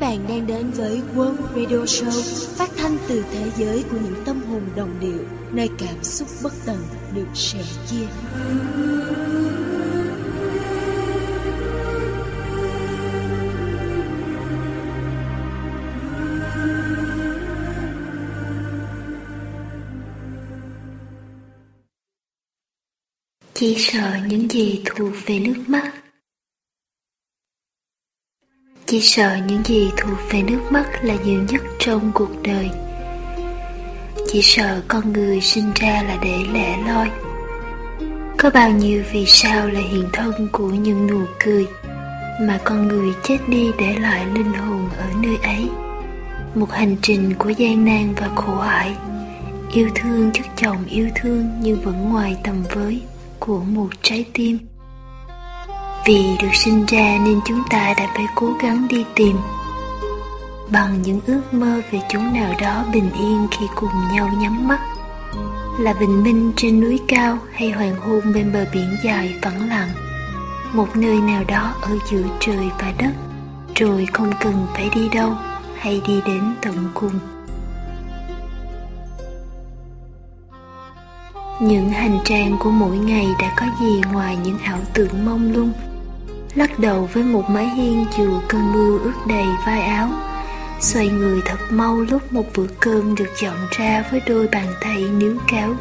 Các bạn đang đến với World Radio Show phát thanh từ thế giới của những tâm hồn đồng điệu, nơi cảm xúc bất tận được sẻ chia. Chỉ sợ những gì thuộc về nước mắt chỉ sợ những gì thuộc về nước mắt là nhiều nhất trong cuộc đời. Chỉ sợ con người sinh ra là để lẻ loi. Có bao nhiêu vì sao là hiện thân của những nụ cười Mà con người chết đi để lại linh hồn ở nơi ấy? Một hành trình của gian nan và khổ ải Yêu thương chất chồng yêu thương nhưng vẫn ngoài tầm với của một trái tim vì được sinh ra nên chúng ta đã phải cố gắng đi tìm bằng những ước mơ về chúng nào đó bình yên khi cùng nhau nhắm mắt. Là bình minh trên núi cao hay hoàng hôn bên bờ biển dài vắng lặng, một nơi nào đó ở giữa trời và đất, rồi không cần phải đi đâu hay đi đến tận cùng. Những hành trang của mỗi ngày đã có gì ngoài những ảo tưởng mông lung? Lắc đầu với một mái hiên dù cơn mưa ướt đầy vai áo. Xoay người thật mau lúc một bữa cơm được dọn ra với đôi bàn tay níu kéo.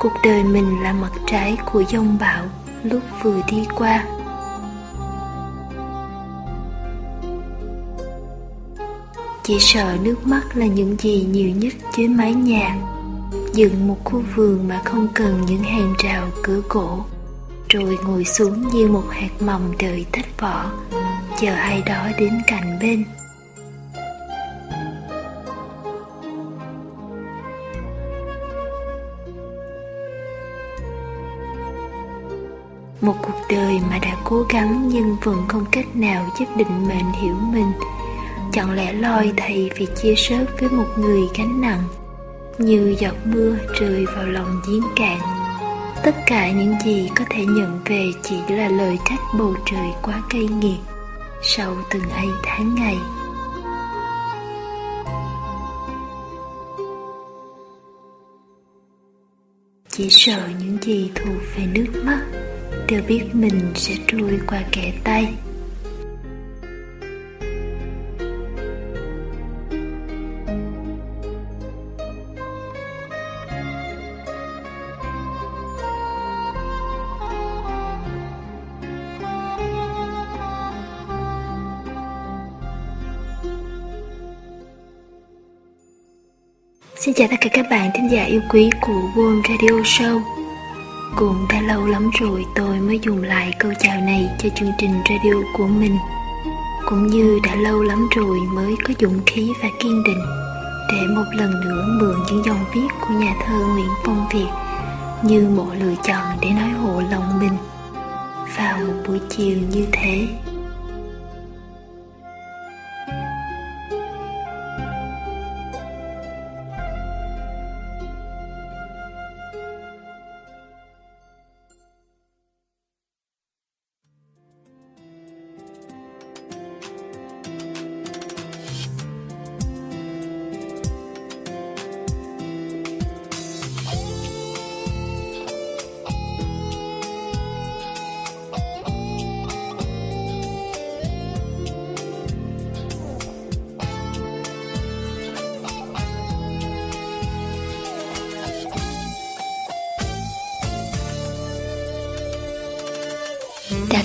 Cuộc đời mình là mặt trái của dông bão, lúc vừa đi qua. Chỉ sợ nước mắt là những gì nhiều nhất dưới mái nhà. Dựng một khu vườn mà không cần những hàng rào cửa gỗ rồi ngồi xuống như một hạt mầm đợi tách vỏ. Chờ ai đó đến cạnh bên. Một cuộc đời mà đã cố gắng nhưng vẫn không cách nào giúp định mệnh hiểu mình. Chẳng lẽ loi thầy vì chia sớt với một người gánh nặng? Như giọt mưa rơi vào lòng giếng cạn tất cả những gì có thể nhận về chỉ là lời trách bầu trời quá cay nghiệt sau từng ấy tháng ngày. Chỉ sợ những gì thuộc về nước mắt, đều biết mình sẽ trôi qua kẻ tay Xin chào tất cả các bạn thính giả yêu quý của World Radio Show. Cũng đã lâu lắm rồi tôi mới dùng lại câu chào này cho chương trình radio của mình. Cũng như đã lâu lắm rồi mới có dũng khí và kiên định Để một lần nữa mượn những dòng viết của nhà thơ Nguyễn Phong Việt Như một lựa chọn để nói hộ lòng mình Vào một buổi chiều như thế.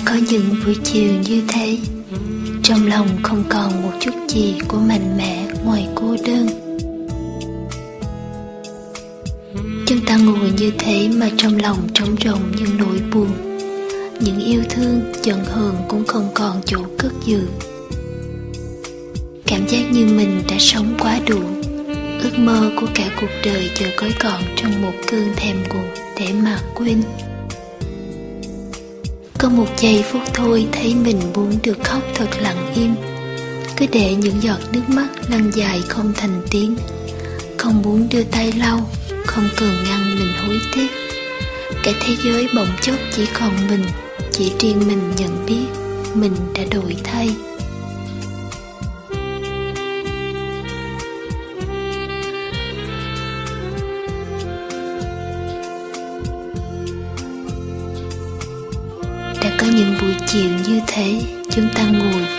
Đã có những buổi chiều như thế. Trong lòng không còn một chút gì của mạnh mẽ ngoài cô đơn. Chúng ta ngồi như thế mà trong lòng trống rỗng những nỗi buồn. Những yêu thương, giận hờn cũng không còn chỗ cất giữ. Cảm giác như mình đã sống quá đủ. Ước mơ của cả cuộc đời giờ gói gọn trong một cơn thèm buồn để mà quên có một giây phút thôi, thấy mình muốn được khóc thật lặng im. Cứ để những giọt nước mắt lăn dài không thành tiếng. Không muốn đưa tay lau, không cần ngăn mình hối tiếc. Cả thế giới bỗng chốc chỉ còn mình, chỉ riêng mình nhận biết mình đã đổi thay.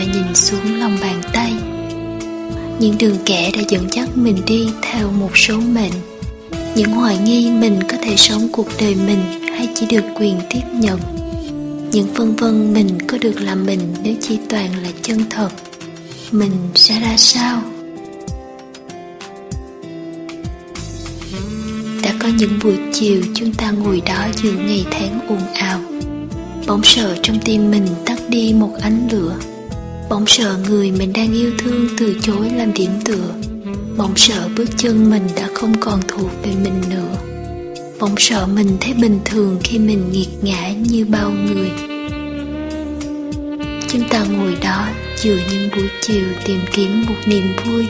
Và nhìn xuống lòng bàn tay. Những đường kẻ đã dẫn dắt mình đi theo một số mệnh. Những hoài nghi mình có thể sống cuộc đời mình hay chỉ được quyền tiếp nhận. Những phân vân mình có được làm mình nếu chỉ toàn là chân thật. Mình sẽ ra sao? Đã có những buổi chiều chúng ta ngồi đó giữa ngày tháng ồn ào. Bỗng sợ trong tim mình tắt đi một ánh lửa bỗng sợ người mình đang yêu thương từ chối làm điểm tựa. Bỗng sợ bước chân mình đã không còn thuộc về mình nữa. Bỗng sợ mình thấy bình thường khi mình nghiệt ngã như bao người. Chúng ta ngồi đó giữa những buổi chiều tìm kiếm một niềm vui.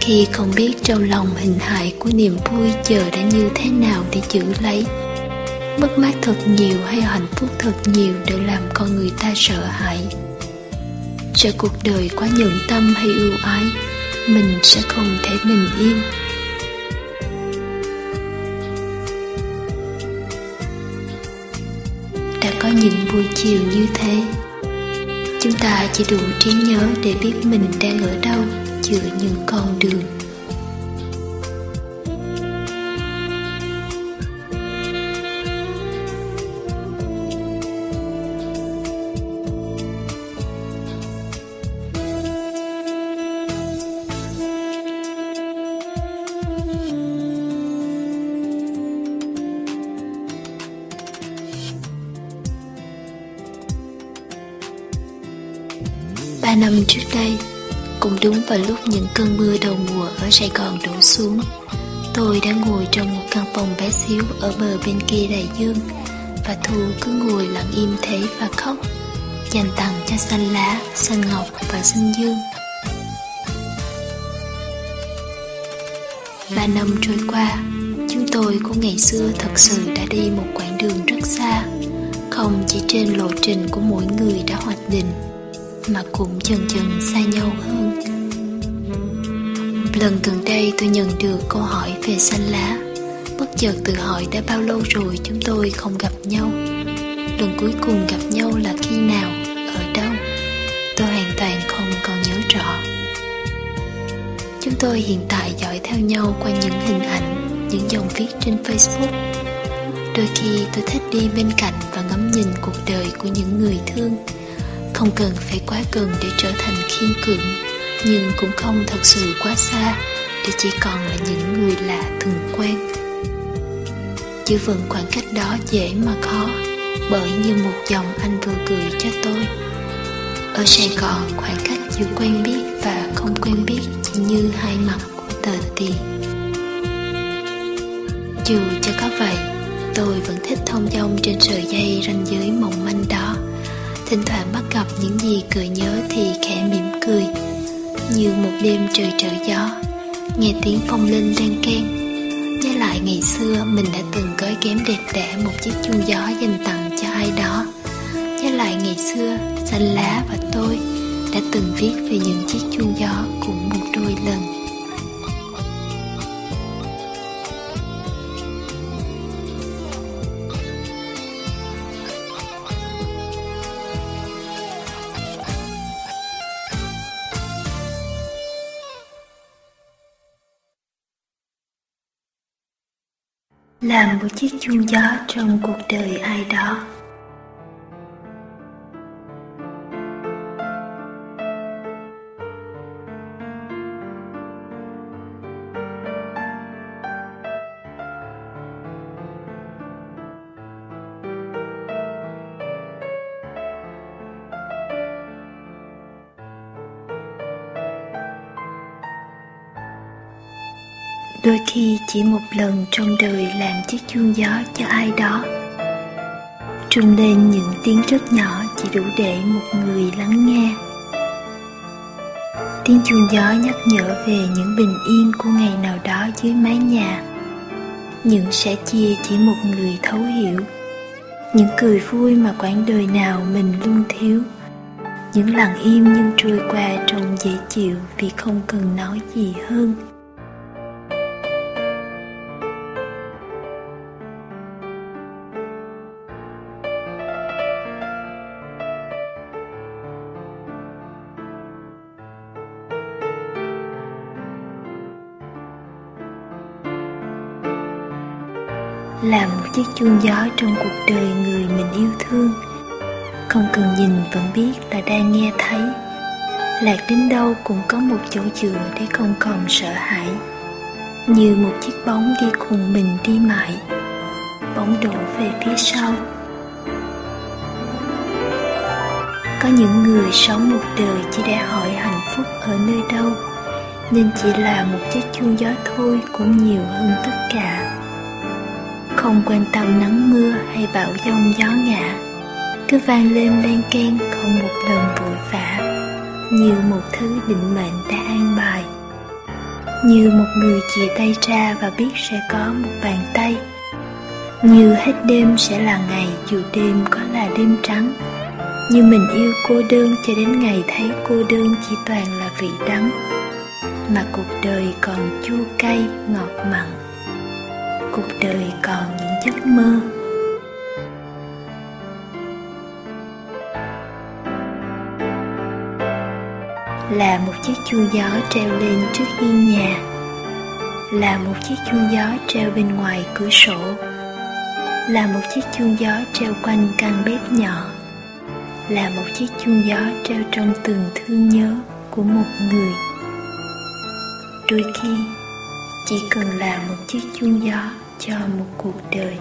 Khi không biết trong lòng hình hại của niềm vui giờ đã như thế nào để giữ lấy. Mất mát thật nhiều hay hạnh phúc thật nhiều để làm con người ta sợ hãi sợ cuộc đời quá nhượng tâm hay ưu ái, mình sẽ không thể bình yên. Đã có những buổi chiều như thế, chúng ta chỉ đủ trí nhớ để biết mình đang ở đâu giữa những con đường. Vào lúc những cơn mưa đầu mùa ở Sài Gòn đổ xuống. Tôi đã ngồi trong một căn phòng bé xíu ở bờ bên kia đại dương, và thu cứ ngồi lặng im thế và khóc, dành tặng cho xanh lá, xanh ngọc và xanh dương. Ba năm trôi qua, chúng tôi của ngày xưa thật sự đã đi một quãng đường rất xa. Không chỉ trên lộ trình của mỗi người đã hoạch định, mà cũng dần dần xa nhau hơn lần gần đây tôi nhận được câu hỏi về xanh lá. Bất chợt tự hỏi đã bao lâu rồi chúng tôi không gặp nhau. Lần cuối cùng gặp nhau là khi nào, ở đâu? Tôi hoàn toàn không còn nhớ rõ. Chúng tôi hiện tại dõi theo nhau qua những hình ảnh, những dòng viết trên facebook. Đôi khi tôi thích đi bên cạnh và ngắm nhìn cuộc đời của những người thương. Không cần phải quá gần để trở thành khiên cưỡng nhưng cũng không thật sự quá xa để chỉ còn là những người lạ thường quen. Giữ vững khoảng cách đó dễ mà khó, bởi như một dòng anh vừa gửi cho tôi. Ở sài gòn, khoảng cách giữa quen biết và không quen biết chỉ như hai mặt của tờ tiền. Dù cho có vậy, tôi vẫn thích thông dong trên sợi dây ranh giới mỏng manh đó. Thỉnh thoảng bắt gặp những gì cười nhớ thì khẽ mỉm cười như một đêm trời trở gió, nghe tiếng phong linh len keng. Nhớ lại ngày xưa, mình đã từng gói kém đẹp đẽ một chiếc chuông gió dành tặng cho ai đó. Nhớ lại ngày xưa, xanh lá và tôi đã từng viết về những chiếc chuông gió cũng một đôi lần. Một chiếc chuông gió trong cuộc đời ai đó. Đôi khi chỉ một lần trong đời làm chiếc chuông gió cho ai đó. Trung lên những tiếng rất nhỏ chỉ đủ để một người lắng nghe. Tiếng chuông gió nhắc nhở về những bình yên của ngày nào đó dưới mái nhà. Những sẻ chia chỉ một người thấu hiểu. Những cười vui mà quãng đời nào mình luôn thiếu. Những lặng im nhưng trôi qua trông dễ chịu vì không cần nói gì hơn. Chiếc chuông gió trong cuộc đời người mình yêu thương. Không cần nhìn vẫn biết là đang nghe thấy. Lạc đến đâu cũng có một chỗ dựa để không còn sợ hãi. Như một chiếc bóng đi cùng mình đi mãi. Bóng đổ về phía sau. Có những người sống một đời chỉ để hỏi hạnh phúc ở nơi đâu. Nên chỉ là một chiếc chuông gió thôi cũng nhiều hơn tất cả không quan tâm nắng mưa hay bão giông gió ngã. Cứ vang lên len keng không một lần vội vã, như một thứ định mệnh đã an bài. Như một người chìa tay ra và biết sẽ có một bàn tay. Như hết đêm sẽ là ngày, dù đêm có là đêm trắng. Như mình yêu cô đơn cho đến ngày thấy cô đơn chỉ toàn là vị đắng. Mà cuộc đời còn chua cay, ngọt mặn cuộc đời còn những giấc mơ. Là một chiếc chuông gió treo lên trước hiên nhà. Là một chiếc chuông gió treo bên ngoài cửa sổ. Là một chiếc chuông gió treo quanh căn bếp nhỏ. Là một chiếc chuông gió treo trong từng thương nhớ của một người. Đôi khi, chỉ cần là một chiếc chuông gió cho một cuộc đời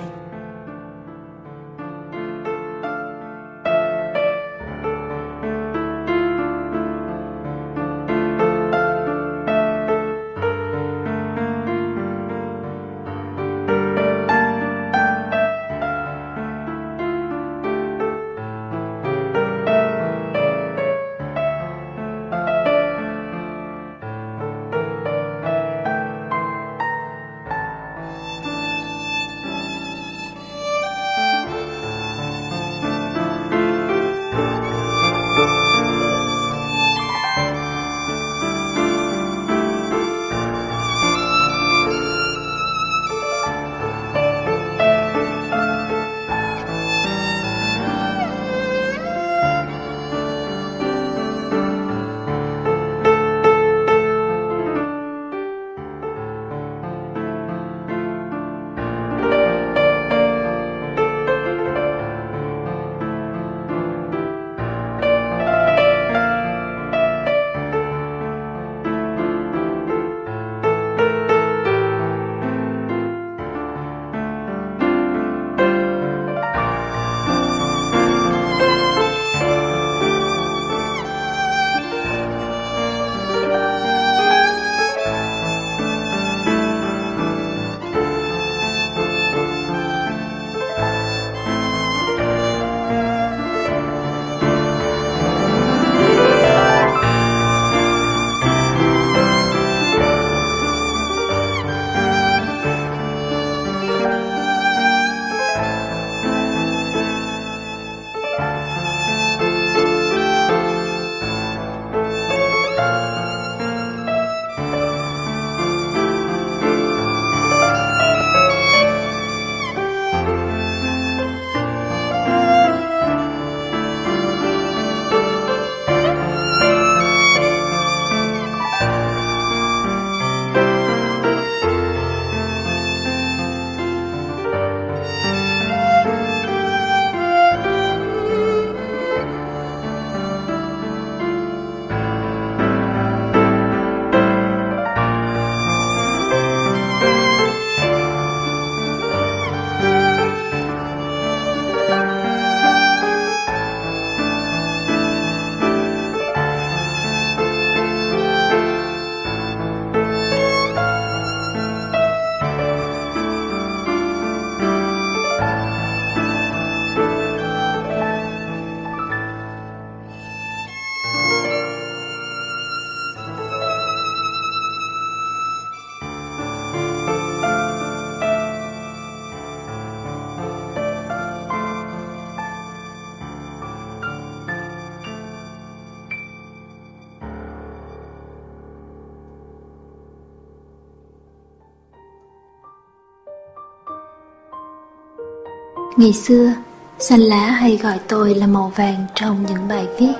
Ngày xưa, xanh lá hay gọi tôi là màu vàng trong những bài viết.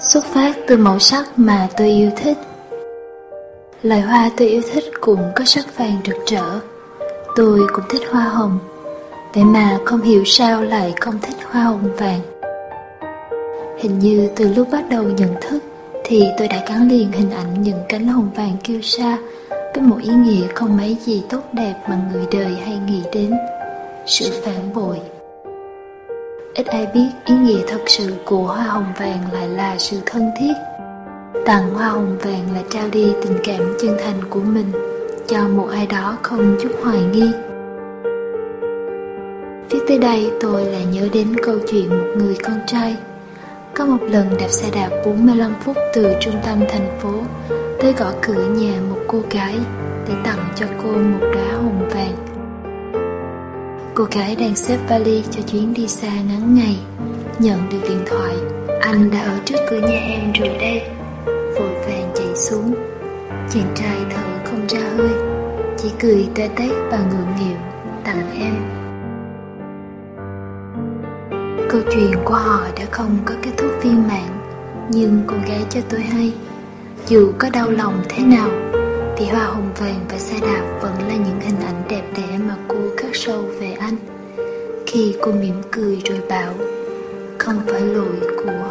Xuất phát từ màu sắc mà tôi yêu thích. Loài hoa tôi yêu thích cũng có sắc vàng rực rỡ. Tôi cũng thích hoa hồng. Vậy mà không hiểu sao lại không thích hoa hồng vàng. Hình như từ lúc bắt đầu nhận thức Thì tôi đã gắn liền hình ảnh những cánh hồng vàng kêu xa Với một ý nghĩa không mấy gì tốt đẹp mà người đời hay nghĩ đến. Sự phản bội. Ít ai biết ý nghĩa thật sự của hoa hồng vàng lại là sự thân thiết. Tặng hoa hồng vàng là trao đi tình cảm chân thành của mình Cho một ai đó không chút hoài nghi. Viết tới đây tôi lại nhớ đến câu chuyện một người con trai. Có một lần đạp xe đạp 45 phút từ trung tâm thành phố Tới gõ cửa nhà một cô gái Để tặng cho cô một đóa hồng vàng. Cô gái đang xếp vali cho chuyến đi xa ngắn ngày. Nhận được điện thoại, Anh đã ở trước cửa nhà em rồi đây. Vội vàng chạy xuống. Chàng trai thở không ra hơi. Chỉ cười tê tét và ngượng nghịu, Tặng em. Câu chuyện của họ đã không có kết thúc viên mãn, Nhưng cô gái cho tôi hay. Dù có đau lòng thế nào thì hoa hồng vàng và xe đạp vẫn là những hình ảnh đẹp đẽ mà cô khắc sâu về anh. Khi cô mỉm cười rồi bảo, Không phải lỗi của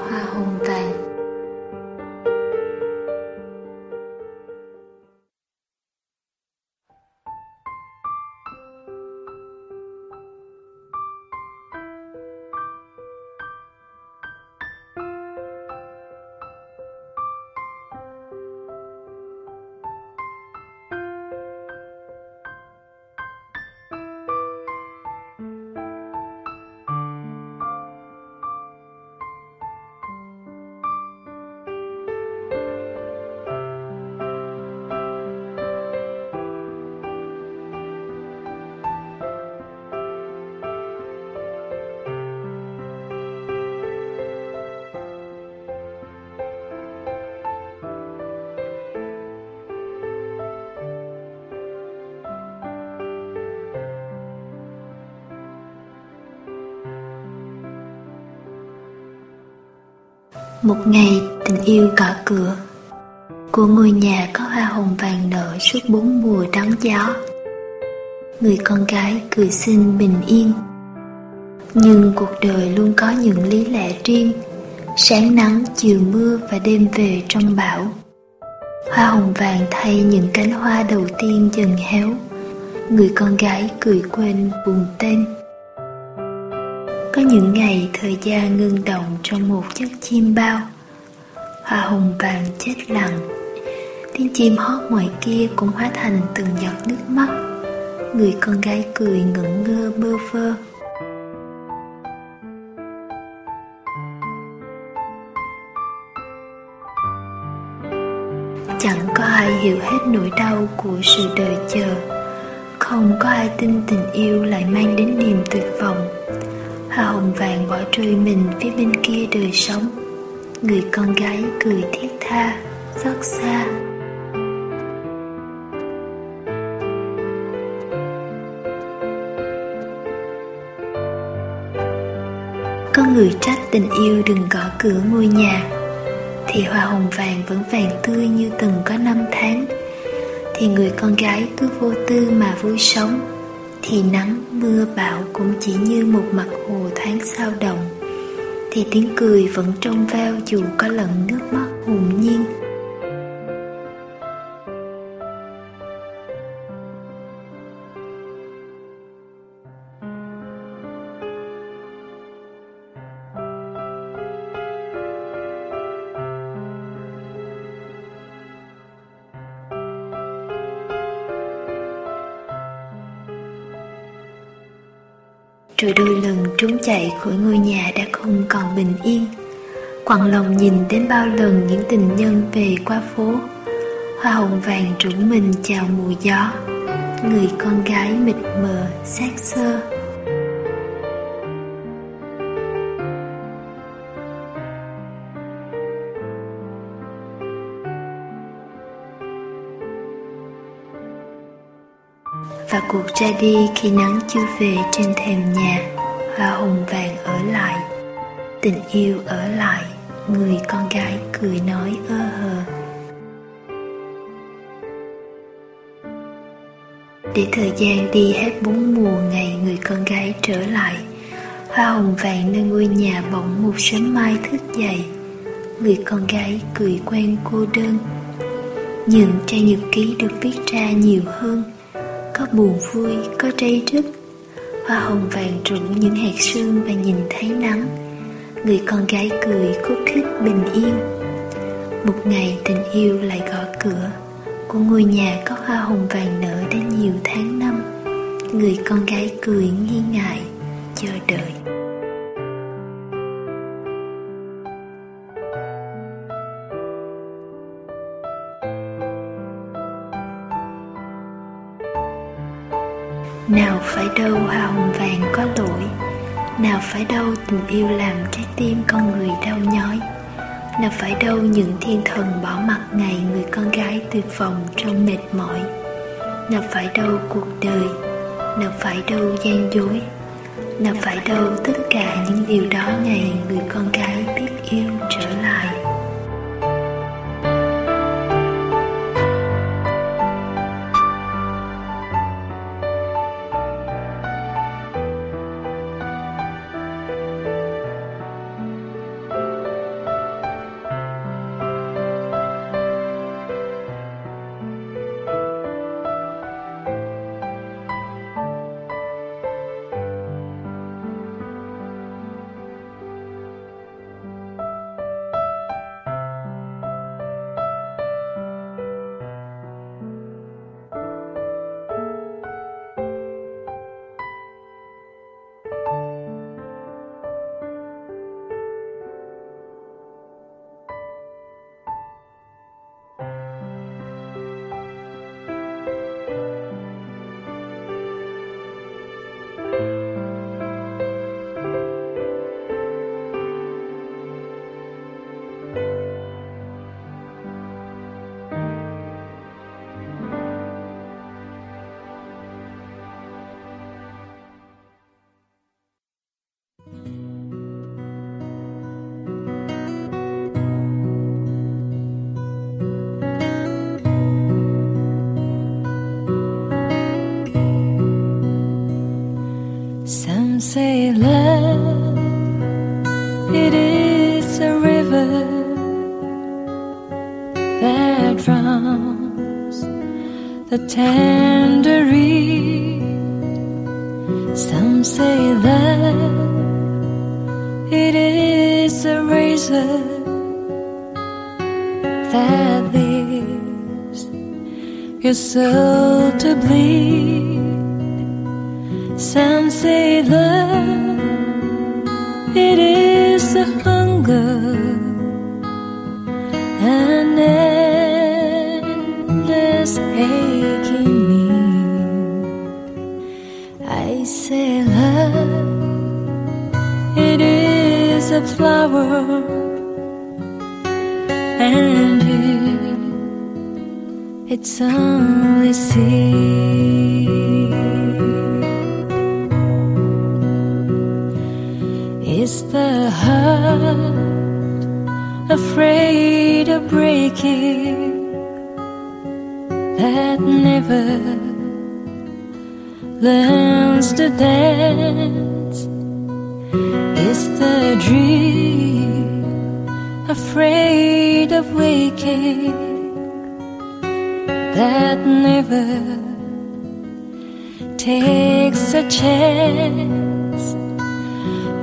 Một ngày tình yêu gõ cửa. Của ngôi nhà có hoa hồng vàng nở suốt bốn mùa đón gió. Người con gái cười xinh bình yên. Nhưng cuộc đời luôn có những lý lẽ riêng. Sáng nắng, chiều mưa và đêm về trong bão. Hoa hồng vàng thay những cánh hoa đầu tiên dần héo. Người con gái cười quên buồn tên. Có những ngày thời gian ngưng động trong một chiếc chim bao. Hoa hồng vàng chết lặng. Tiếng chim hót ngoài kia cũng hóa thành từng giọt nước mắt. Người con gái cười ngẩn ngơ bơ vơ. Chẳng có ai hiểu hết nỗi đau của sự đợi chờ. Không có ai tin tình yêu lại mang đến niềm tuyệt vọng. Hoa hồng vàng bỏ rơi mình phía bên kia đời sống. Người con gái cười thiết tha, xót xa. Có người trách tình yêu đừng gõ cửa ngôi nhà Thì hoa hồng vàng vẫn vàng tươi như từng có năm tháng. Thì người con gái cứ vô tư mà vui sống thì nắng mưa bão cũng chỉ như một mặt hồ thoáng sao động. Thì tiếng cười vẫn trong veo dù có lẫn nước mắt hồn nhiên. Trốn chạy khỏi ngôi nhà đã không còn bình yên. Quặn lòng nhìn đến bao lần những tình nhân về qua phố, hoa hồng vàng rủng mình chào mùa gió, người con gái mịt mờ, xác xơ. Và cuộc ra đi khi nắng chưa về trên thềm nhà hoa hồng vàng ở lại. Tình yêu ở lại, người con gái cười nói ơ hờ. Để thời gian đi hết bốn mùa ngày người con gái trở lại, hoa hồng vàng nơi ngôi nhà bỗng một sớm mai thức dậy. Người con gái cười quen cô đơn. Những trang nhật ký được viết ra nhiều hơn. Có buồn vui, có trây rứt hoa hồng vàng rủ những hạt sương và nhìn thấy nắng. Người con gái cười khúc khích bình yên. Một ngày tình yêu lại gõ cửa. Của ngôi nhà có hoa hồng vàng nở đến nhiều tháng năm. Người con gái cười nghi ngại, chờ đợi. Phải đâu hoa hồng vàng có lỗi. Nào phải đâu tình yêu làm trái tim con người đau nhói. Nào phải đâu những thiên thần bỏ mặt ngày người con gái tuyệt vọng trong mệt mỏi. Nào phải đâu cuộc đời, nào phải đâu gian dối. Nào phải đâu tất cả những điều đó ngày người con gái biết yêu trở lại. Reed. Some say that it is a razor that leaves your soul to bleed. It's only seed. Is the heart afraid of breaking that never learns to dance? Is the dream afraid of waking that never takes a chance?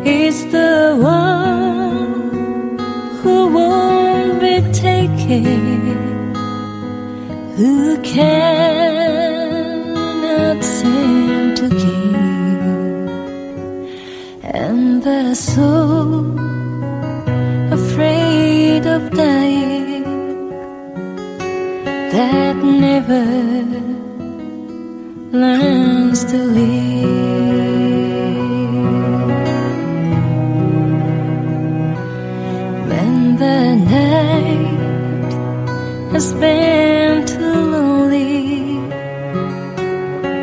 is the one who won't be taken, who cannot seem to give, and the soul afraid of dying that never learns to live. When the night has been too lonely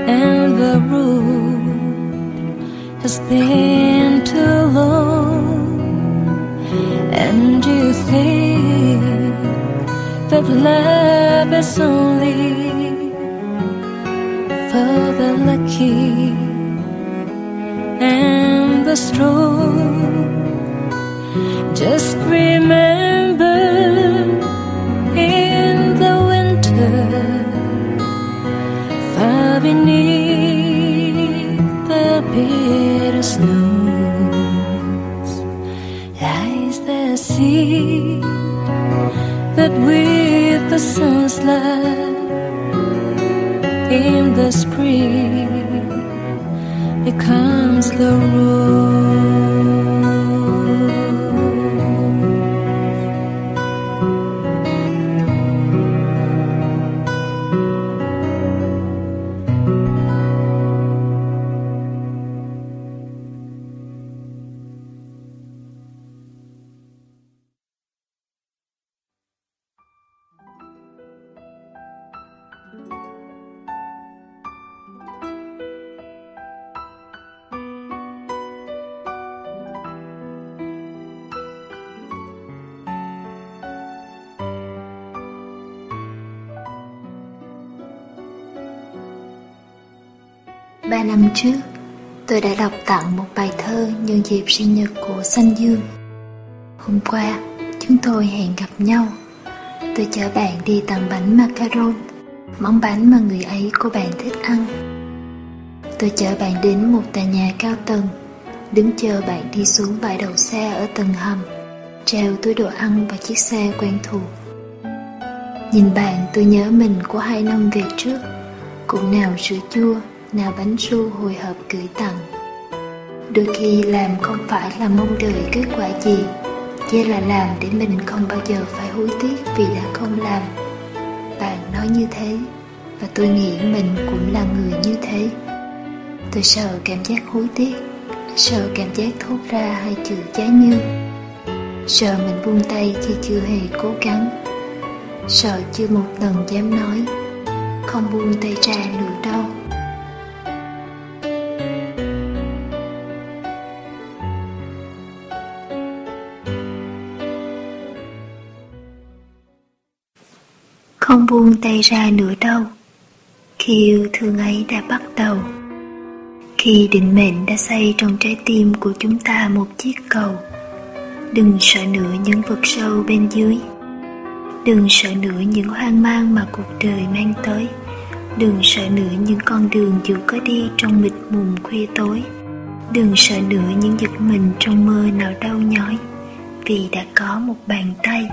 and the road has been too long, and you think that love is only lucky and the strong. Just remember in the winter, far beneath the bitter snows, lies the sea that with the sun's light in the the rules. Ba năm trước, tôi đã đọc tặng một bài thơ nhân dịp sinh nhật của Xanh Dương. Hôm qua, chúng tôi hẹn gặp nhau. Tôi chở bạn đi tặng bánh macaron, món bánh mà người ấy của bạn thích ăn. Tôi chở bạn đến một tòa nhà cao tầng, đứng chờ bạn đi xuống bãi đậu xe ở tầng hầm, treo túi đồ ăn và chiếc xe quen thuộc. Nhìn bạn tôi nhớ mình của hai năm về trước, cũng nào sữa chua, nào bánh su hồi hộp gửi tặng. Đôi khi làm không phải là mong đợi kết quả gì, chỉ là làm để mình không bao giờ phải hối tiếc vì đã không làm. Bạn nói như thế, và tôi nghĩ mình cũng là người như thế. Tôi sợ cảm giác hối tiếc, sợ cảm giác thốt ra hai chữ trái như sợ mình buông tay khi chưa hề cố gắng. Sợ chưa một lần dám nói, không buông tay ra nữa đâu không buông tay ra nữa đâu. Khi yêu thương ấy đã bắt đầu, khi định mệnh đã xây trong trái tim của chúng ta một chiếc cầu, đừng sợ nữa những vực sâu bên dưới, đừng sợ nữa những hoang mang mà cuộc đời mang tới, đừng sợ nữa những con đường dù có đi trong mịt mùng khuya tối, đừng sợ nữa những giật mình trong mơ nào đau nhói vì đã có một bàn tay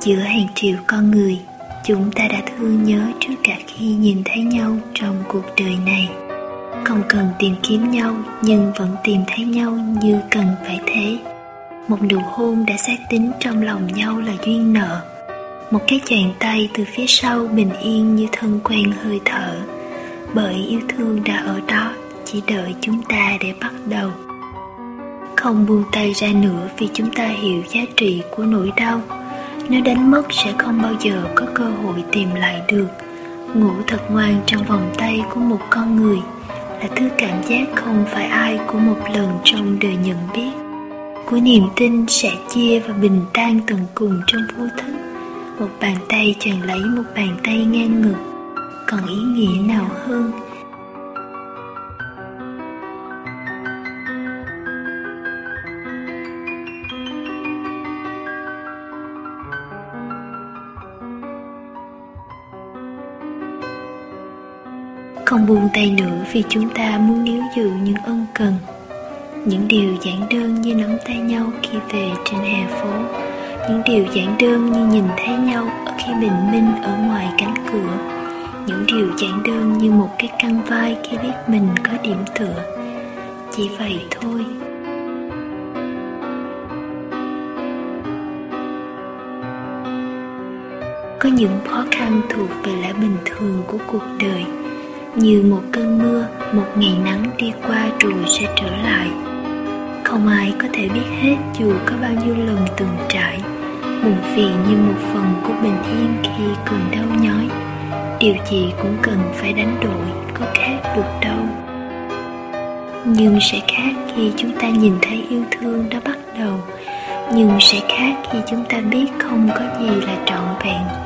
giữa hàng triệu con người chúng ta đã thương nhớ trước cả khi nhìn thấy nhau trong cuộc đời này. Không cần tìm kiếm nhau, nhưng vẫn tìm thấy nhau như cần phải thế. Một nụ hôn đã xác tính trong lòng nhau là duyên nợ. Một cái chàng tay từ phía sau bình yên như thân quen hơi thở. Bởi yêu thương đã ở đó, chỉ đợi chúng ta để bắt đầu. Không buông tay ra nữa vì chúng ta hiểu giá trị của nỗi đau nếu đánh mất sẽ không bao giờ có cơ hội tìm lại được. Ngủ thật ngoan trong vòng tay của một con người là thứ cảm giác không phải ai của một lần trong đời nhận biết. Của niềm tin sẽ chia và bình tan tận cùng trong vô thức. Một bàn tay choàng lấy một bàn tay ngang ngực. Còn ý nghĩa nào hơn không buông tay nữa vì chúng ta muốn níu giữ những ân cần. Những điều giản đơn như nắm tay nhau khi về trên hè phố. Những điều giản đơn như nhìn thấy nhau ở khi bình minh ở ngoài cánh cửa. Những điều giản đơn như một cái căng vai khi biết mình có điểm tựa. Chỉ vậy thôi. Có những khó khăn thuộc về lẽ bình thường của cuộc đời như một cơn mưa, một ngày nắng đi qua rồi sẽ trở lại. Không ai có thể biết hết dù có bao nhiêu lần từng trải. Buồn phiền như một phần của bình yên khi cần đau nhói. Điều gì cũng cần phải đánh đổi, có khác được đâu. Nhưng sẽ khác khi chúng ta nhìn thấy yêu thương đã bắt đầu. Nhưng sẽ khác khi chúng ta biết không có gì là trọn vẹn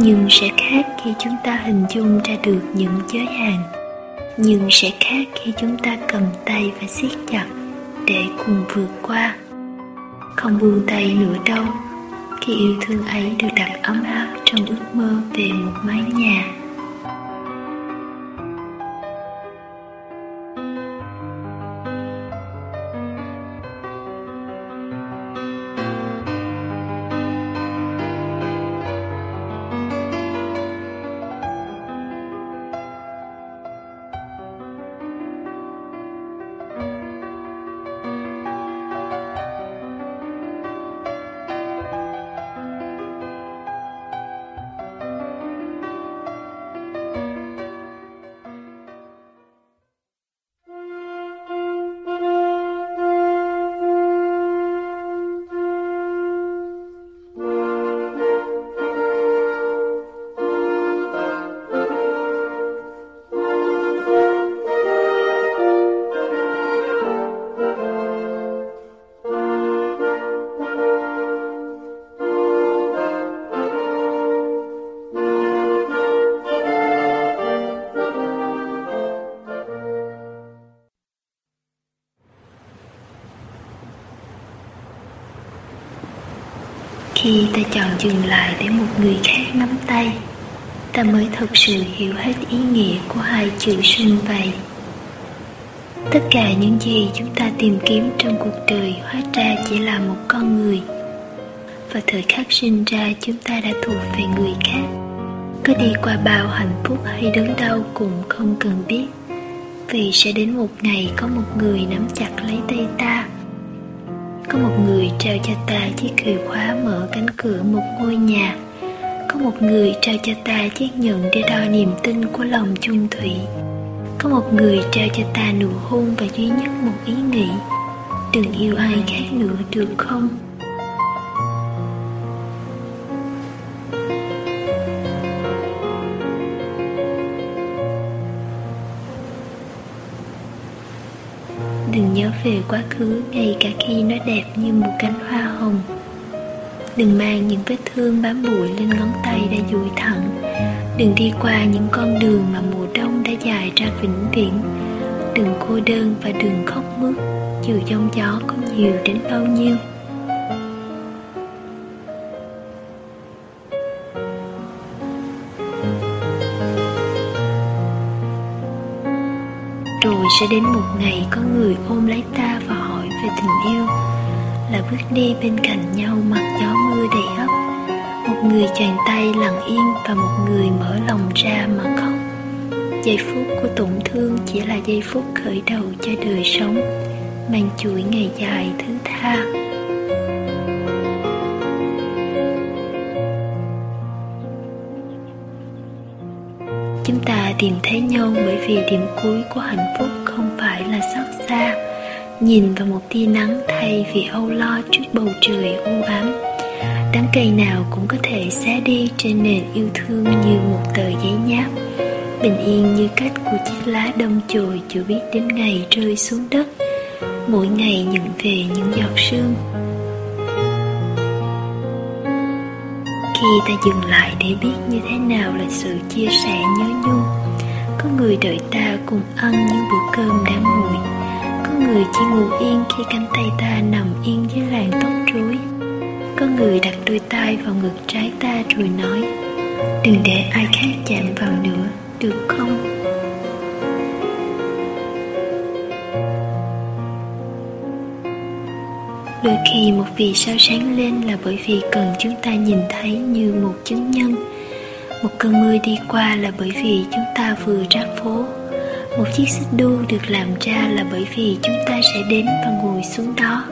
nhưng sẽ khác khi chúng ta hình dung ra được những giới hạn. Nhưng sẽ khác khi chúng ta cầm tay và siết chặt để cùng vượt qua. Không buông tay nữa đâu, khi yêu thương ấy được đặt ấm áp trong ước mơ về một mái nhà. Chọn dừng lại để một người khác nắm tay. Ta mới thật sự hiểu hết ý nghĩa của hai chữ sinh vậy tất cả những gì chúng ta tìm kiếm trong cuộc đời hóa ra chỉ là một con người. Và thời khắc sinh ra chúng ta đã thuộc về người khác. Có đi qua bao hạnh phúc hay đớn đau cũng không cần biết. Vì sẽ đến một ngày có một người nắm chặt lấy tay ta có một người trao cho ta chiếc chìa khóa mở cánh cửa một ngôi nhà. Có một người trao cho ta chiếc nhẫn để đo niềm tin của lòng chung thủy. Có một người trao cho ta nụ hôn và duy nhất một ý nghĩ. Đừng yêu ai khác nữa, được không? Kéo về quá khứ ngay cả khi nó đẹp như một cánh hoa hồng. Đừng mang những vết thương bám bụi lên ngón tay đã duỗi thẳng. Đừng đi qua những con đường mà mùa đông đã dài ra vĩnh viễn. Đừng cô đơn và đừng khóc mướt, dù giông gió có nhiều đến bao nhiêu. Sẽ đến một ngày có người ôm lấy ta và hỏi về tình yêu. Là bước đi bên cạnh nhau mặc gió mưa đầy ấp. Một người chàng tay lặng yên và một người mở lòng ra mà khóc. Giây phút của tổn thương chỉ là giây phút khởi đầu cho đời sống, mang chuỗi ngày dài thứ tha. Chúng ta tìm thấy nhau bởi vì điểm cuối của hạnh phúc là xót xa. Nhìn vào một tia nắng thay vì âu lo trước bầu trời u ám, đám cây nào cũng có thể xé đi trên nền yêu thương như một tờ giấy nháp. Bình yên như cách của chiếc lá đâm chồi chưa biết đến ngày rơi xuống đất. Mỗi ngày nhận về những giọt sương. Khi ta dừng lại để biết như thế nào là sự chia sẻ nhớ nhung có người đợi ta cùng ăn những bữa cơm đã nguội. Có người chỉ ngủ yên khi cánh tay ta nằm yên dưới làn tóc rối. Có người đặt đôi tay vào ngực trái ta rồi nói, đừng để ai khác chạm vào nữa, được không? Đôi khi một vì sao sáng lên là bởi vì cần chúng ta nhìn thấy như một chứng nhân một cơn mưa đi qua là bởi vì chúng ta vừa ra phố. Một chiếc xích đu được làm ra là bởi vì chúng ta sẽ đến và ngồi xuống đó.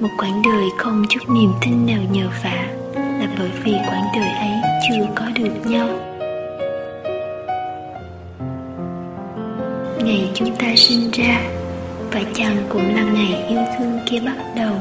Một quãng đời không chút niềm tin nào nhờ vả là bởi vì quãng đời ấy chưa có được nhau. Ngày chúng ta sinh ra phải chăng cũng là ngày yêu thương kia bắt đầu.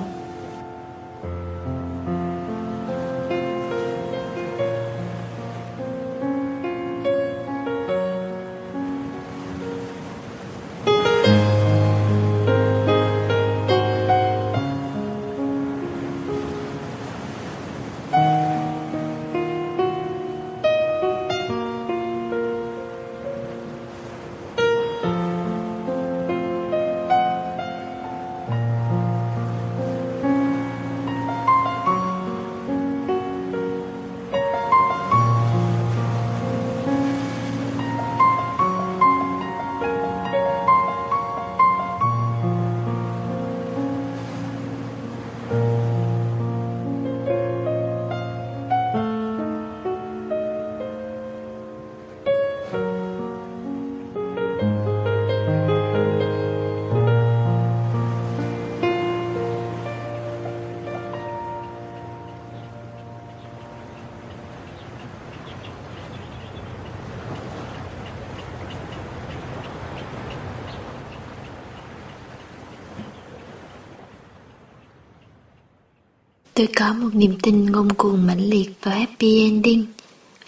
Tôi có một niềm tin ngông cuồng mãnh liệt vào happy ending,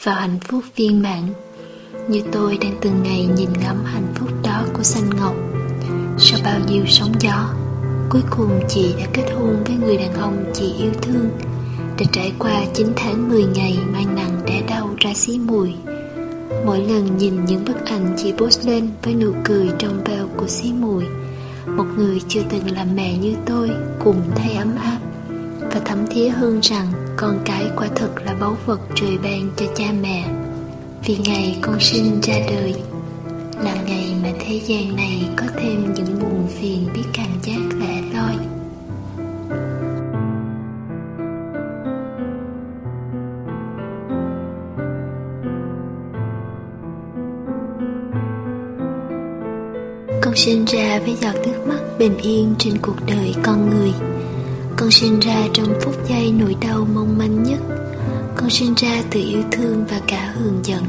vào hạnh phúc viên mãn. Như tôi đang từng ngày nhìn ngắm hạnh phúc đó của Xanh Ngọc. Sau bao nhiêu sóng gió, cuối cùng chị đã kết hôn với người đàn ông chị yêu thương, đã trải qua 9 tháng 10 ngày mang nặng đẻ đau ra xí mùi. Mỗi lần nhìn những bức ảnh chị post lên với nụ cười trong veo của xí mùi, một người chưa từng làm mẹ như tôi cùng thấy ấm áp và thấm thía hơn rằng con cái quả thực là báu vật trời ban cho cha mẹ. Vì ngày con sinh ra đời, là ngày mà thế gian này có thêm những buồn phiền biết cảm giác lẻ loi. Con sinh ra với giọt nước mắt bình yên trên cuộc đời con người con sinh ra trong phút giây nỗi đau mong manh nhất. Con sinh ra từ yêu thương và cả hường giận.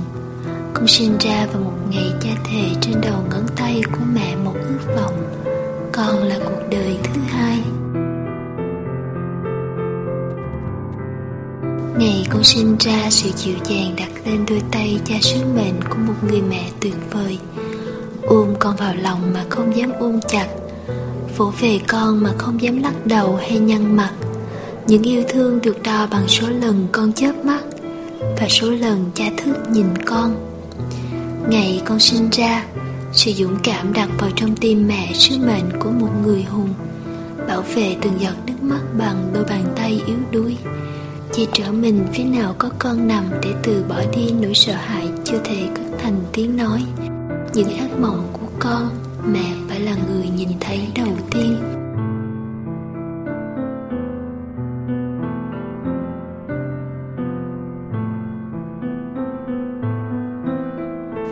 Con sinh ra vào một ngày cha thề trên đầu ngón tay của mẹ một ước vọng. Con là cuộc đời thứ hai. Ngày con sinh ra, sự dịu dàng đặt lên đôi tay cha sứ mệnh của một người mẹ tuyệt vời. Ôm con vào lòng mà không dám ôm chặt. Vỗ về con mà không dám lắc đầu hay nhăn mặt. Những yêu thương được đo bằng số lần con chớp mắt Và số lần cha thức nhìn con. Ngày con sinh ra, Sự dũng cảm đặt vào trong tim mẹ sứ mệnh của một người hùng, Bảo vệ từng giọt nước mắt bằng đôi bàn tay yếu đuối. Che trở mình phía nào có con nằm để từ bỏ đi nỗi sợ hãi chưa thể cất thành tiếng nói. Những ác mộng của con mẹ phải là người nhìn thấy đầu tiên.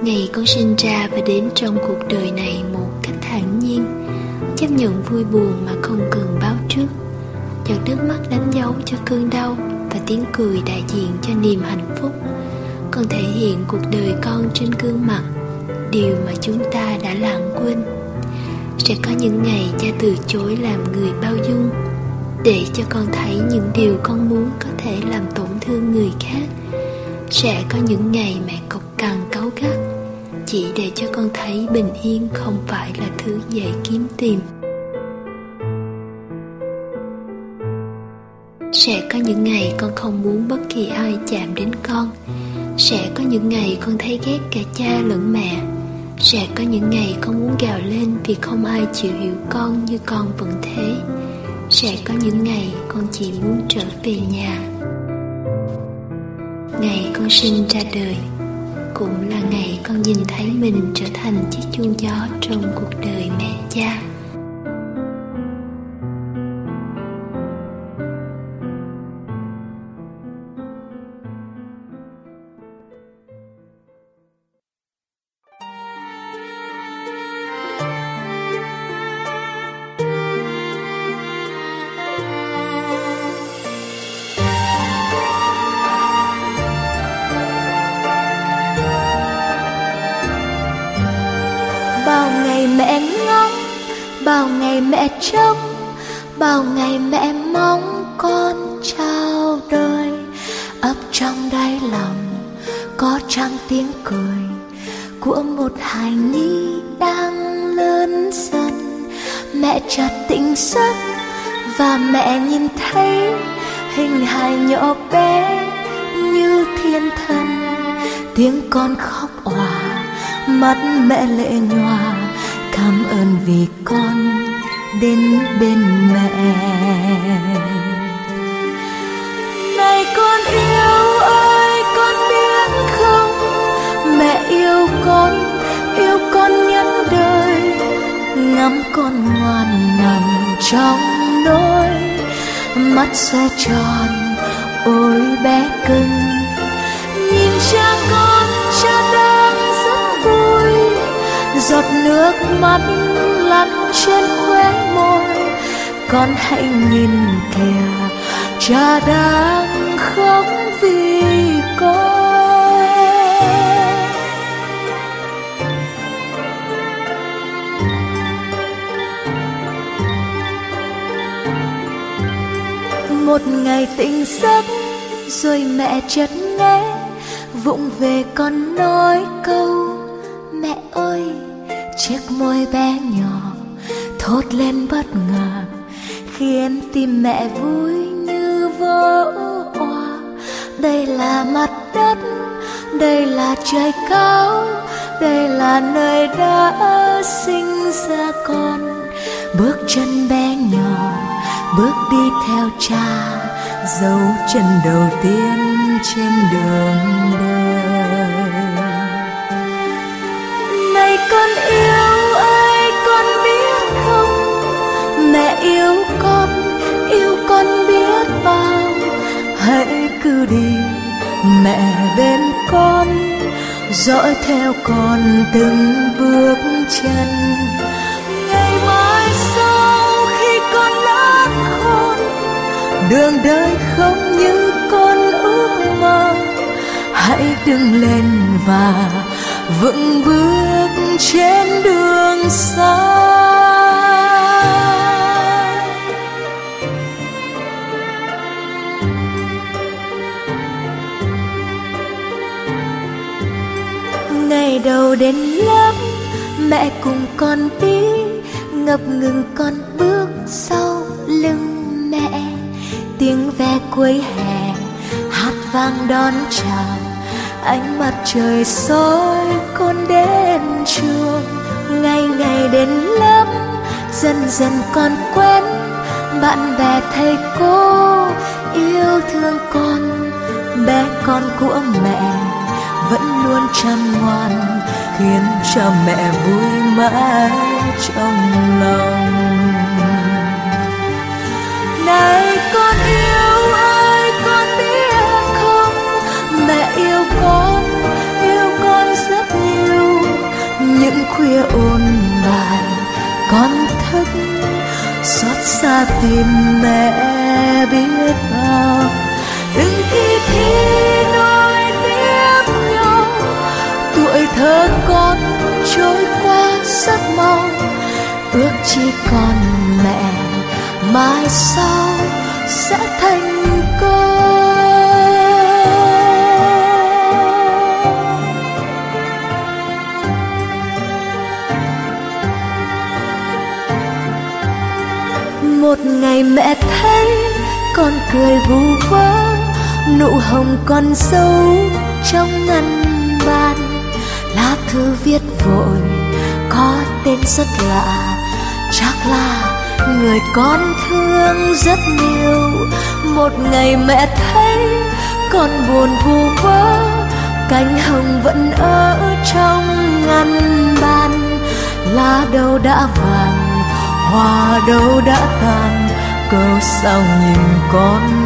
Ngày con sinh ra và đến trong cuộc đời này một cách thản nhiên, chấp nhận vui buồn mà không cần báo trước. Giọt nước mắt đánh dấu cho cơn đau và tiếng cười đại diện cho niềm hạnh phúc. Con thể hiện cuộc đời con trên gương mặt điều mà chúng ta đã lãng quên. Sẽ có những ngày cha từ chối làm người bao dung để cho con thấy những điều con muốn có thể làm tổn thương người khác. Sẽ có những ngày mẹ cộc cằn cáu gắt chỉ để cho con thấy bình yên không phải là thứ dễ kiếm tìm. Sẽ có những ngày con không muốn bất kỳ ai chạm đến con. Sẽ có những ngày con thấy ghét cả cha lẫn mẹ sẽ có những ngày con muốn gào lên vì không ai chịu hiểu con như con vẫn thế. Sẽ có những ngày con chỉ muốn trở về nhà. Ngày con sinh ra đời, Cũng là ngày con nhìn thấy mình trở thành chiếc chuông gió trong cuộc đời mẹ cha. Bao ngày mẹ ngóng, bao ngày mẹ trông bao ngày mẹ mong con chào đời. Ấp trong đáy lòng có trăng tiếng cười của một hài nhi đang lớn dần. Mẹ chợt tỉnh giấc và mẹ nhìn thấy hình hài nhỏ bé như thiên thần. Tiếng con khóc òa mắt mẹ lệ nhòa, cảm ơn vì con đến bên mẹ. Này con yêu ơi, con biết không? Mẹ yêu con yêu con nhất đời, ngắm con ngoan nằm trong nỗi mắt xe tròn, ôi bé cưng. Nhìn cha con chân giọt nước mắt lăn trên khóe môi. Con hãy nhìn kìa, cha đang khóc vì con. Một ngày tỉnh giấc, rồi mẹ chợt nghe, vụng về con nói câu chiếc môi bé nhỏ, thốt lên bất ngờ, khiến tim mẹ vui như vỡ òa. Đây là mặt đất, đây là trời cao, đây là nơi đã sinh ra con. Bước chân bé nhỏ, bước đi theo cha, dấu chân đầu tiên trên đường đời. Đi, mẹ bên con, dõi theo con từng bước chân. Ngày mai sau khi con lớn khôn đường đời không như con ước mơ. Hãy đứng lên và vững bước trên đường xa. Ngày đầu đến lớp, mẹ cùng con đi ngập ngừng con bước sau lưng mẹ. Tiếng ve cuối hè, hát vang đón chào, ánh mặt trời soi con đến trường. Ngày ngày đến lớp, dần dần con quen, bạn bè, thầy cô yêu thương con, bé con của mẹ vẫn luôn chăm ngoan, khiến cho mẹ vui mãi trong lòng. Này con yêu ơi con biết không? Mẹ yêu con yêu con rất nhiều. Những khuya ôn bài con thức, xót xa tìm mẹ biết bao. Từng khi thiếu thơ con trôi qua rất mau ước chỉ còn mẹ, mai sau sẽ thành công một ngày mẹ thấy con cười vu vơ, nụ hồng còn sâu trong ngăn bàn thư viết vội, có tên rất lạ. Chắc là người con thương rất nhiều. Một ngày mẹ thấy con buồn vu vơ, cánh hồng vẫn ở trong ngăn bàn. Lá đâu đã vàng, hoa đâu đã tàn, cớ sao nhìn con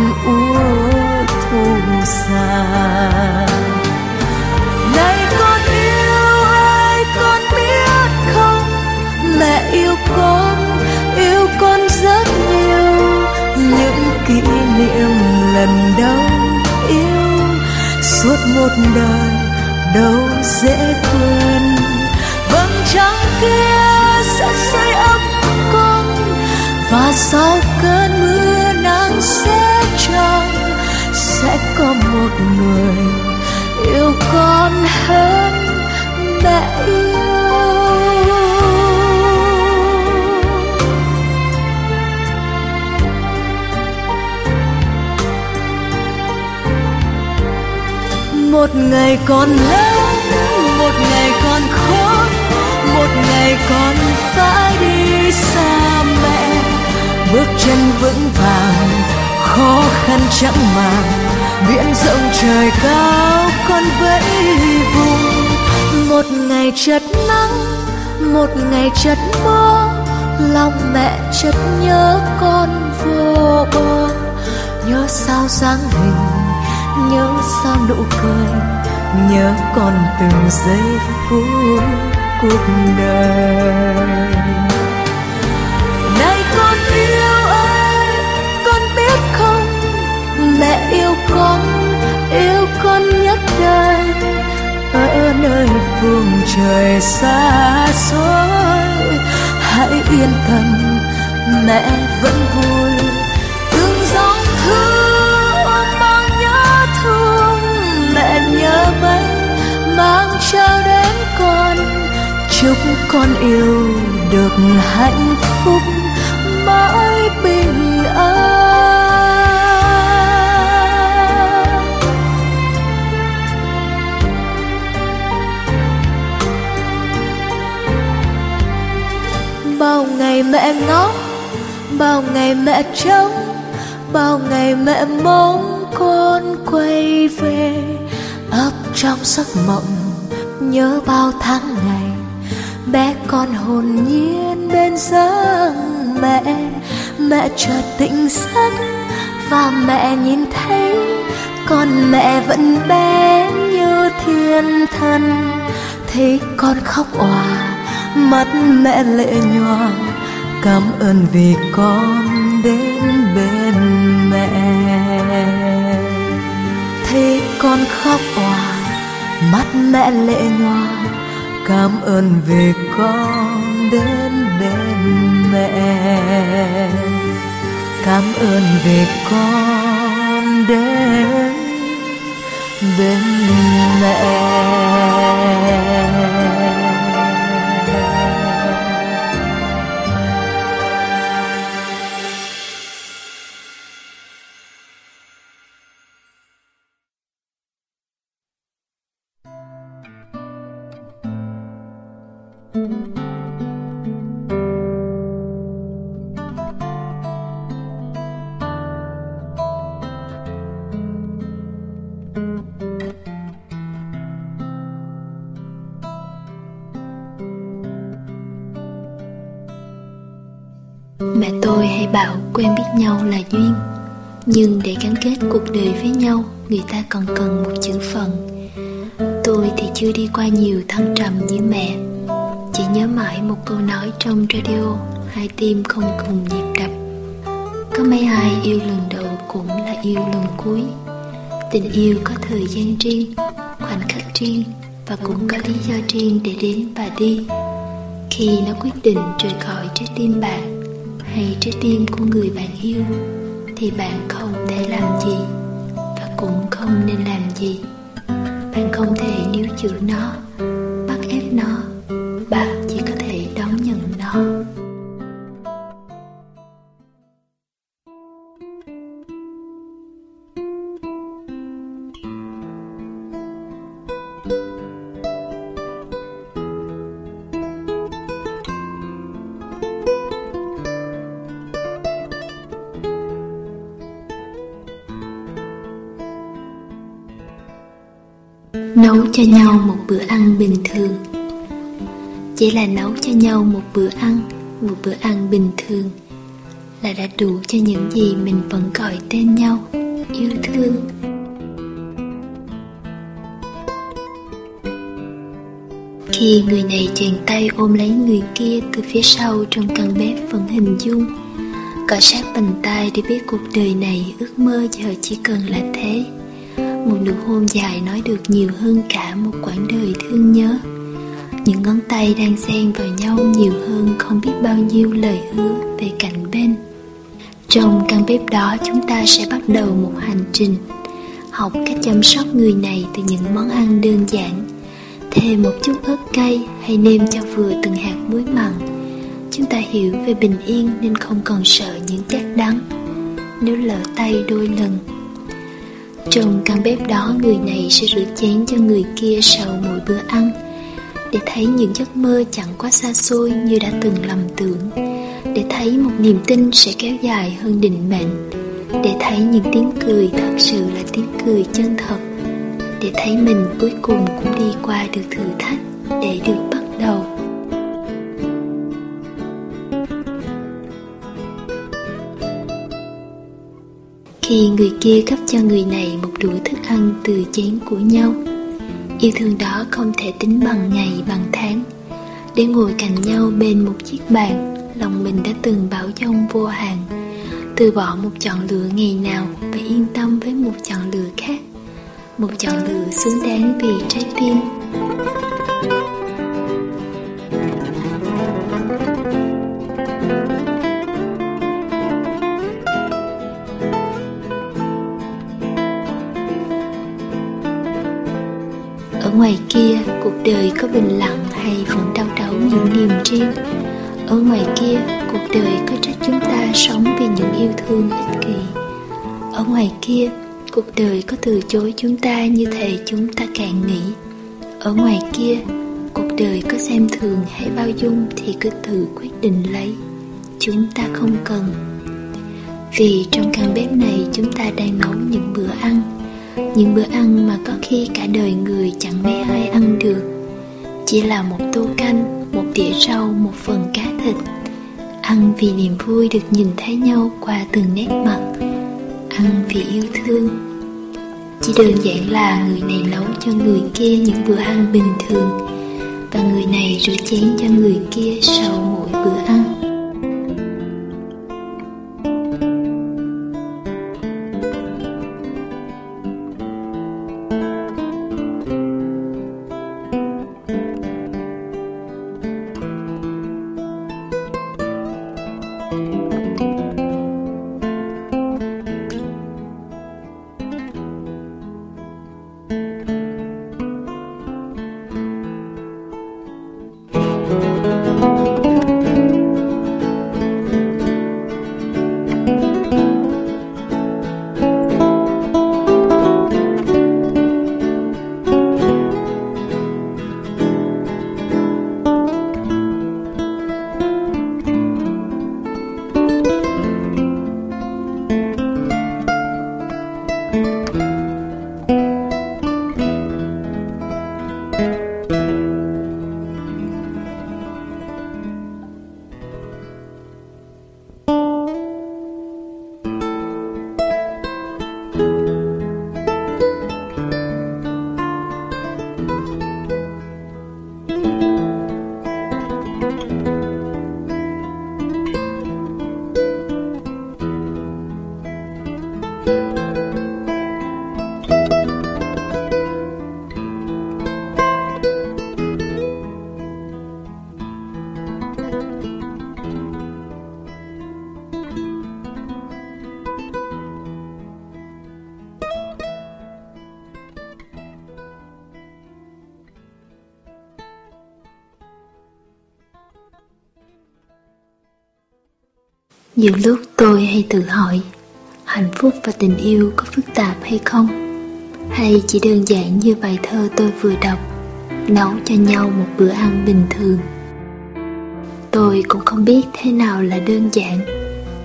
con, yêu con rất nhiều. Những kỷ niệm lần đầu yêu, suốt một đời đâu dễ quên. Vầng trăng kia sẽ sưởi ấm con, và sau cơn mưa nắng sẽ tròn. Sẽ có một người yêu con hơn mẹ yêu. Một ngày còn lớn, một ngày còn khó một ngày còn phải đi xa mẹ. Bước chân vững vàng, khó khăn chẳng màng, biển rộng trời cao con vẫy vùng. Một ngày chật nắng, một ngày chật mưa, lòng mẹ chợt nhớ con vô bờ. Nhớ sao dáng hình nhớ sao nụ cười, nhớ còn từng giây phút cuộc đời. Này con yêu ơi, con biết không? Mẹ yêu con yêu con nhất đời. Ở nơi phương trời xa xôi, hãy yên tâm, mẹ vẫn vui. mang trao đến con, chúc con yêu được hạnh phúc mãi bình an. Bao ngày mẹ ngóng bao ngày mẹ trông, bao ngày mẹ mong con quay về trong giấc mộng. Nhớ bao tháng ngày, bé con hồn nhiên bên giấc mẹ. Mẹ chợt tỉnh giấc và mẹ nhìn thấy con mẹ vẫn bé như thiên thần. Thấy con khóc òa, mắt mẹ lệ nhòa cảm ơn vì con đến bên mẹ. Thấy con khóc òa mắt mẹ lệ nhòa, cảm ơn vì con đến bên mẹ. Cảm ơn vì con đời với nhau, Người ta còn cần một chữ phận Tôi thì chưa đi qua nhiều thăng trầm như mẹ. Chỉ nhớ mãi một câu nói trong radio, Hai tim không cùng nhịp đập. Có mấy ai yêu lần đầu cũng là yêu lần cuối. Tình yêu có thời gian riêng, Khoảnh khắc riêng Và cũng có lý do riêng để đến và đi. Khi nó quyết định rời khỏi trái tim bạn hay trái tim của người bạn yêu, thì bạn không thể làm gì cũng không nên làm gì. Bạn không thể níu giữ nó bắt ép nó. Cho nhau một bữa ăn bình thường. Chỉ là nấu cho nhau một bữa ăn, một bữa ăn bình thường là đã đủ cho những gì mình vẫn gọi tên nhau, yêu thương. Khi người này chàng tay ôm lấy người kia từ phía sau trong căn bếp vẫn hình dung, cọ sát bàn tay để biết cuộc đời này ước mơ giờ chỉ cần là thế một nụ hôn dài nói được nhiều hơn cả một quãng đời thương nhớ. Những ngón tay đang xen vào nhau nhiều hơn không biết bao nhiêu lời hứa về cạnh bên. Trong căn bếp đó, chúng ta sẽ bắt đầu một hành trình. Học cách chăm sóc người này từ những món ăn đơn giản. Thêm một chút ớt cay hay nêm cho vừa từng hạt muối mặn. Chúng ta hiểu về bình yên nên không còn sợ những chát đắng nếu lỡ tay đôi lần trong căn bếp đó, người này sẽ rửa chén cho người kia sau mỗi bữa ăn. Để thấy những giấc mơ chẳng quá xa xôi như đã từng lầm tưởng. Để thấy một niềm tin sẽ kéo dài hơn định mệnh. Để thấy những tiếng cười thật sự là tiếng cười chân thật. Để thấy mình cuối cùng cũng đi qua được thử thách để được bắt đầu. Khi người kia cấp cho người này một đũa thức ăn từ chén của nhau. Yêu thương đó không thể tính bằng ngày, bằng tháng. Để ngồi cạnh nhau bên một chiếc bàn, lòng mình đã từng bảo dông vô hạn từ bỏ một chọn lựa ngày nào và yên tâm với một chọn lựa khác. Một chọn lựa xứng đáng vì trái tim. Ngoài kia, cuộc đời có bình lặng hay vẫn đau đớn những niềm riêng? Ở ngoài kia, cuộc đời có trách chúng ta sống vì những yêu thương ích kỷ. Ở ngoài kia, cuộc đời có từ chối chúng ta như thể chúng ta càng nghĩ. Ở ngoài kia, cuộc đời có xem thường hay bao dung thì cứ tự quyết định lấy. Chúng ta không cần. Vì trong căn bếp này chúng ta đang nấu những bữa ăn những bữa ăn mà có khi cả đời người chẳng mấy ai ăn được. Chỉ là một tô canh, một đĩa rau, một phần cá thịt. Ăn vì niềm vui được nhìn thấy nhau qua từng nét mặt. Ăn vì yêu thương. Chỉ đơn giản là người này nấu cho người kia những bữa ăn bình thường. Và người này rửa chén cho người kia sau mỗi bữa ăn. Nhiều lúc tôi hay tự hỏi, hạnh phúc và tình yêu có phức tạp hay không? Hay chỉ đơn giản như bài thơ tôi vừa đọc, nấu cho nhau một bữa ăn bình thường? Tôi cũng không biết thế nào là đơn giản,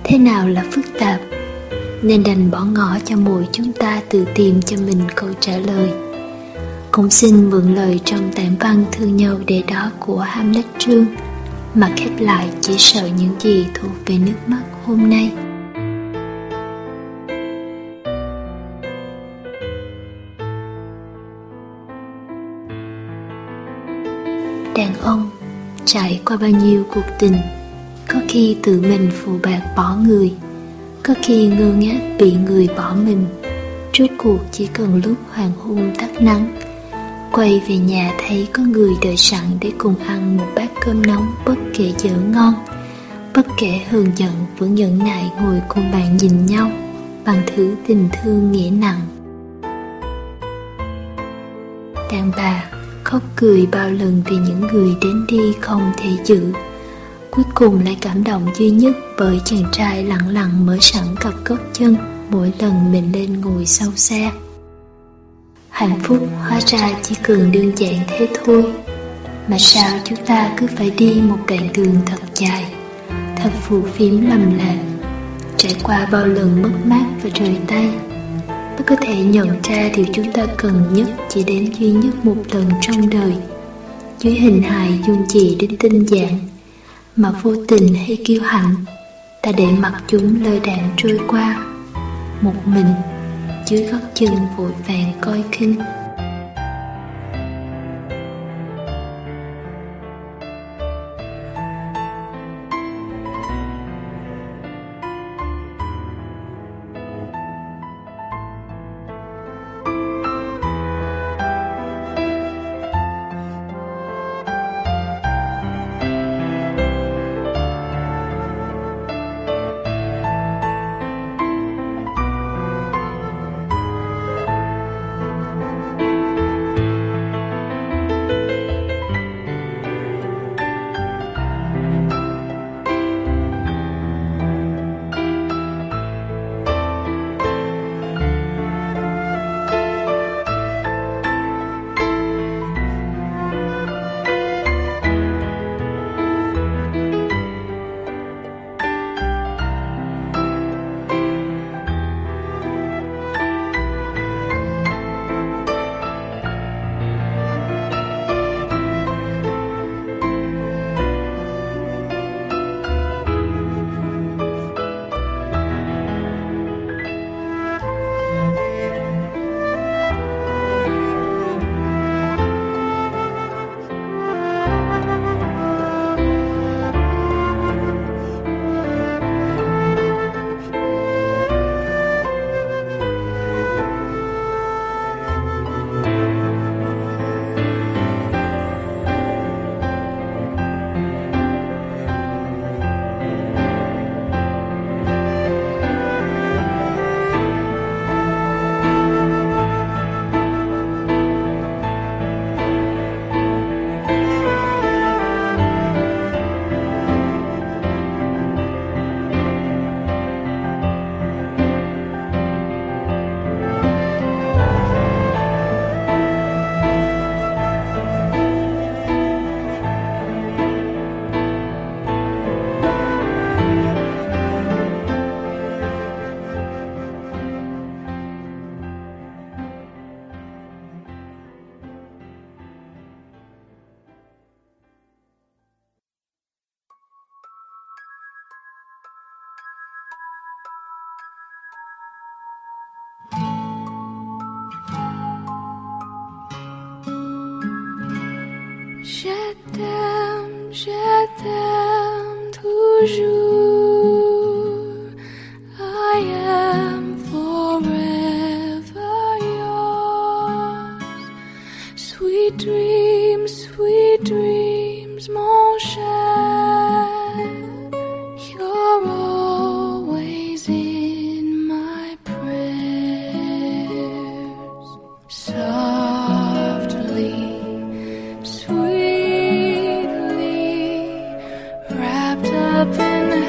thế nào là phức tạp, nên đành bỏ ngỏ cho mỗi chúng ta tự tìm cho mình câu trả lời. Cũng xin mượn lời trong tản văn thương nhau để đó của Hamlet Trương, mà khép lại chỉ sợ những gì thuộc về nước mắt hôm nay. Đàn ông trải qua bao nhiêu cuộc tình, có khi tự mình phụ bạc bỏ người, có khi ngơ ngác bị người bỏ mình. Rốt cuộc chỉ cần lúc hoàng hôn tắt nắng, quay về nhà thấy có người đợi sẵn để cùng ăn một bát cơm nóng bất kể dở ngon bất kể hờn giận vẫn nhẫn nại ngồi cùng bạn nhìn nhau, bằng thứ tình thương nghĩa nặng. Đàn bà khóc cười bao lần vì những người đến đi không thể giữ. Cuối cùng lại cảm động duy nhất bởi chàng trai lặng lặng mở sẵn cặp gót chân mỗi lần mình lên ngồi sau xe. Hạnh phúc hóa ra chỉ cần đơn giản thế thôi, mà sao chúng ta cứ phải đi một đoạn đường thật dài? Thật phù phiếm lầm lạc trải qua bao lần mất mát và rời tay. Mới có thể nhận ra điều chúng ta cần nhất chỉ đến duy nhất một lần trong đời. Dưới hình hài dung dị đến tinh giản mà vô tình hay kiêu hãnh, ta để mặc chúng lơi đạn trôi qua. Một mình, dưới gót chân vội vàng coi khinh.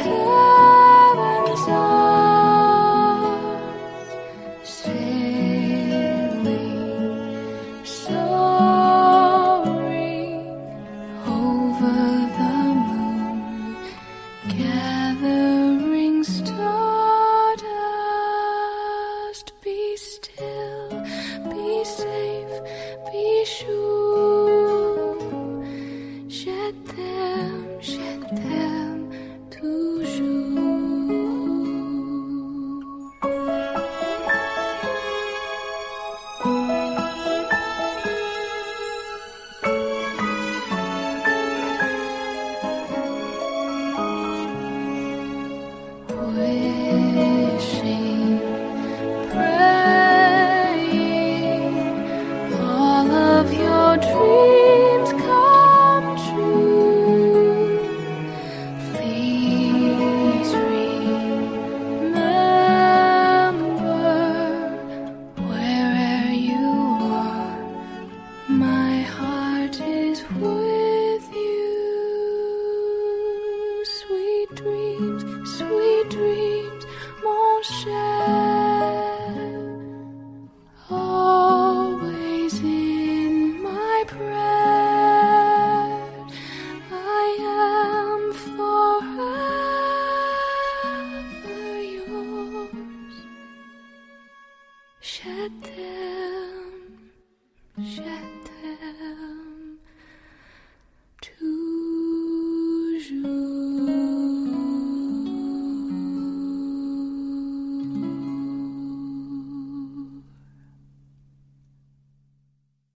care.